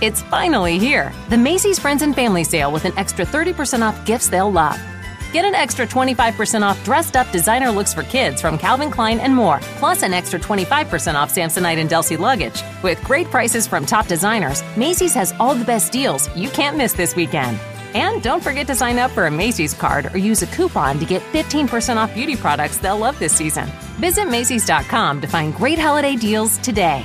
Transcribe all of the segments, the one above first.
It's finally here. The Macy's Friends and Family Sale with an extra 30% off gifts they'll love. Get an extra 25% off dressed up designer looks for kids from Calvin Klein and more, plus an extra 25% off Samsonite and Delsey luggage. With great prices from top designers, Macy's has all the best deals you can't miss this weekend. And don't forget to sign up for a Macy's card or use a coupon to get 15% off beauty products they'll love this season. Visit Macy's.com to find great holiday deals today.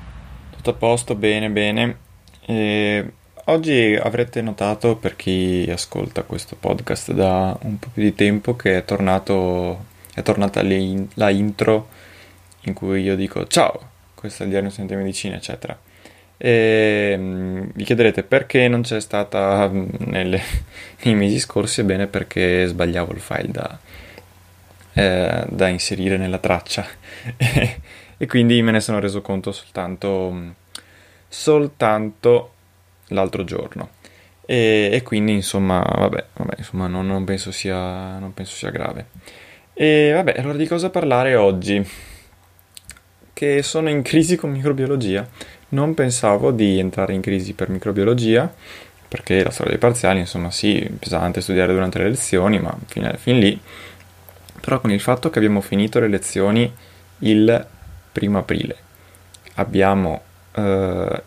Tutto a posto, bene, bene. E oggi avrete notato, per chi ascolta questo podcast da un po' più di tempo, che è, tornato, è tornata la intro in cui io dico ciao, questo è il diario di medicina, eccetera. E mm, vi chiederete perché non c'è stata mm, nelle, nei mesi scorsi? Ebbene, perché sbagliavo il file da, eh, da inserire nella traccia. e quindi me ne sono reso conto soltanto, soltanto l'altro giorno. E, e, quindi insomma, vabbè, vabbè insomma, non, non, penso sia, non penso sia grave. E vabbè, allora di cosa parlare oggi? Che sono in crisi con microbiologia. Non pensavo di entrare in crisi per microbiologia, perché la storia dei parziali, insomma, sì, pesante studiare durante le lezioni, ma fin, fin lì. Però con il fatto che abbiamo finito le lezioni il primo aprile. Abbiamo eh,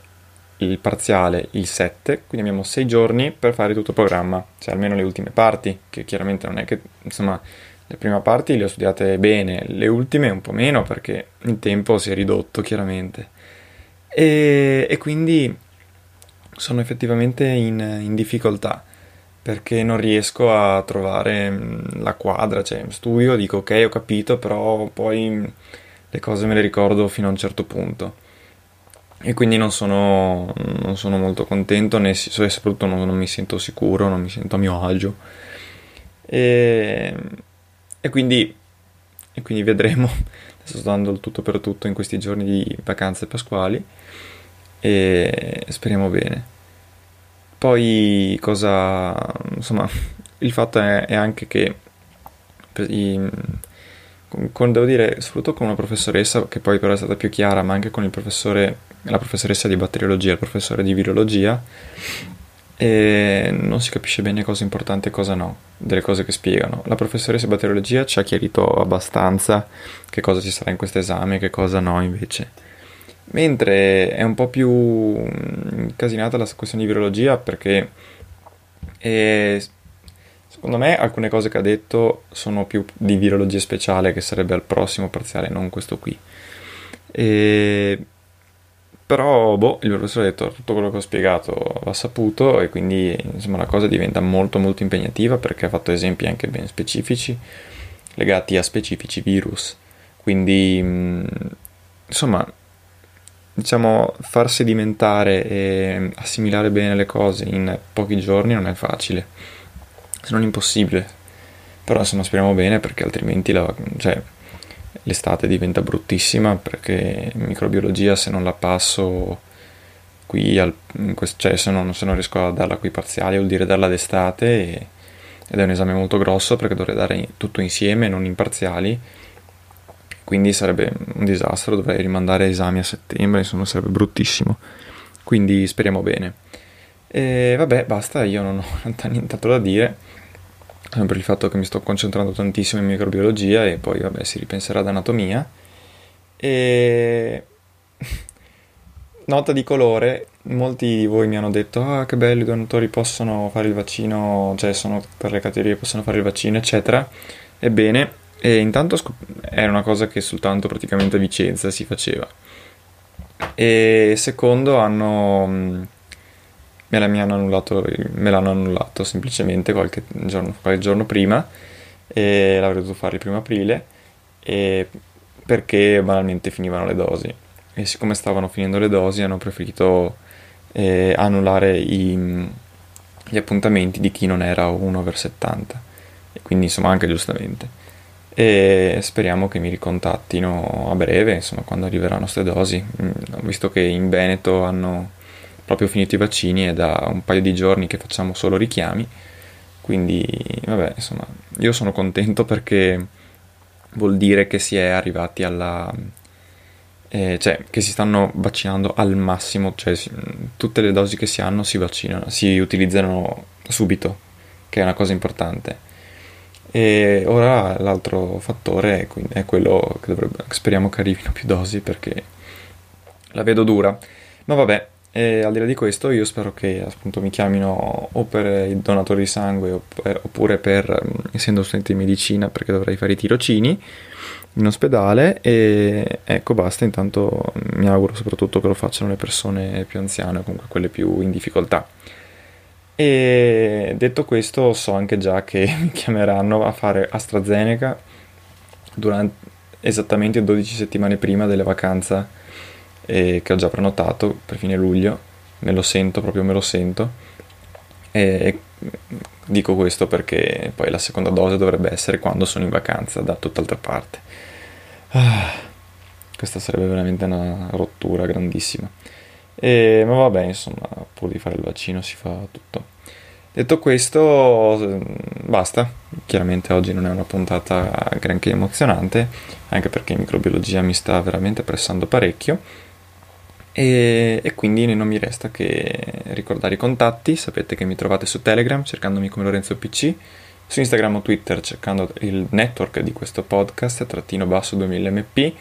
il parziale il 7, quindi abbiamo 6 giorni per fare tutto il programma, cioè almeno le ultime parti, che chiaramente non è che, insomma, le prime parti le ho studiate bene, le ultime un po' meno perché il tempo si è ridotto chiaramente. E, e quindi sono effettivamente in, in, difficoltà perché non riesco a trovare mm, la quadra, cioè studio, dico ok ho capito, però poi le cose me le ricordo fino a un certo punto. E quindi non sono, non sono molto contento né soprattutto non, non, mi sento sicuro, non mi sento a mio agio. E, e, quindi, e quindi vedremo. Adesso sto dando il tutto per tutto in questi giorni di vacanze pasquali e speriamo bene. Poi cosa insomma il fatto è, è anche che i, con, devo dire, soprattutto con una professoressa che poi però è stata più chiara, ma anche con il professore, la professoressa di batteriologia, il professore di virologia, e non si capisce bene cosa è importante e cosa no, delle cose che spiegano. La professoressa di batteriologia ci ha chiarito abbastanza che cosa ci sarà in questo esame e che cosa no invece. Mentre è un po' più incasinata la questione di virologia perché è Secondo me alcune cose che ha detto sono più di virologia speciale che sarebbe al prossimo parziale, non questo qui. E... Però, boh, il professore ha detto tutto quello che ho spiegato va saputo e quindi insomma la cosa diventa molto molto impegnativa perché ha fatto esempi anche ben specifici legati a specifici virus. Quindi, insomma, diciamo, far sedimentare e assimilare bene le cose in pochi giorni non è facile se non impossibile. Però insomma speriamo bene perché altrimenti la, cioè, l'estate diventa bruttissima perché microbiologia se non la passo qui, al, cioè se non, se non, riesco a darla qui parziale vuol dire darla d'estate e, ed è un esame molto grosso perché dovrei dare tutto insieme, non in parziali. Quindi sarebbe un disastro, dovrei rimandare esami a settembre, insomma sarebbe bruttissimo. Quindi speriamo bene. E vabbè, basta, io non ho nient'altro da dire per il fatto che mi sto concentrando tantissimo in microbiologia e poi vabbè si ripenserà ad anatomia e nota di colore molti di voi mi hanno detto ah che bello i donatori possono fare il vaccino, cioè sono per le categorie possono fare il vaccino eccetera. Ebbene, e intanto era una cosa che soltanto praticamente a Vicenza si faceva. E secondo hanno me, la, hanno annullato, me l'hanno annullato semplicemente qualche giorno, qualche giorno prima e l'avrei dovuto fare il primo aprile perché banalmente finivano le dosi. E siccome stavano finendo le dosi hanno preferito eh, annullare i, gli appuntamenti di chi non era 1 over 70 e quindi insomma anche giustamente. E speriamo che mi ricontattino a breve insomma quando arriveranno queste dosi. Mm, visto che in Veneto hanno proprio finito i vaccini e da un paio di giorni che facciamo solo richiami quindi vabbè insomma io sono contento perché vuol dire che si è arrivati alla eh, cioè che si stanno vaccinando al massimo, cioè si, tutte le dosi che si hanno si vaccinano, si utilizzano subito, che è una cosa importante. E ora l'altro fattore è, è quello che dovrebbe, speriamo che arrivino più dosi perché la vedo dura. Ma vabbè, e al di là di questo io spero che appunto mi chiamino o per i donatori di sangue oppure per, essendo studente di medicina perché dovrei fare i tirocini in ospedale. E ecco basta, intanto mi auguro soprattutto che lo facciano le persone più anziane o comunque quelle più in difficoltà. E detto questo so anche già che mi chiameranno a fare AstraZeneca durante, esattamente 12 settimane prima delle vacanze eh, che ho già prenotato per fine luglio, me lo sento, proprio me lo sento. E dico questo perché poi la seconda dose dovrebbe essere quando sono in vacanza da tutt'altra parte. Ah, questa sarebbe veramente una rottura grandissima. E, ma vabbè, insomma, pur di fare il vaccino si fa tutto. Detto questo, basta. Chiaramente oggi non è una puntata granché emozionante, anche perché microbiologia mi sta veramente pressando parecchio. E, e, quindi non mi resta che ricordare i contatti. Sapete che mi trovate su Telegram cercandomi come Lorenzo PC su Instagram o Twitter cercando il network di questo podcast, trattino basso 2000mp,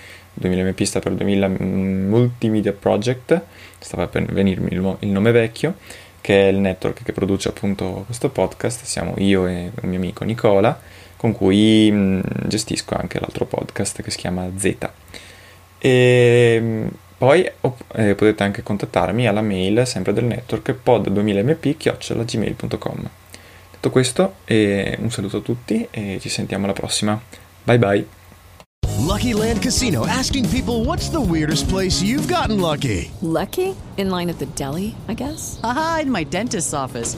2000mp sta per 2000 Multimedia Project, stava per venirmi il, il nome vecchio, che è il network che produce appunto questo podcast, siamo io e un mio amico Nicola, con cui mh, gestisco anche l'altro podcast che si chiama Z. E poi eh, potete anche contattarmi alla mail sempre del network pod2000mp-gmail.com Detto questo, eh, un saluto a tutti e ci sentiamo alla prossima. Bye bye. Lucky Land Casino asking people what's the weirdest place you've gotten lucky? Lucky? In line at the deli, I guess. Aha, in my dentist's office.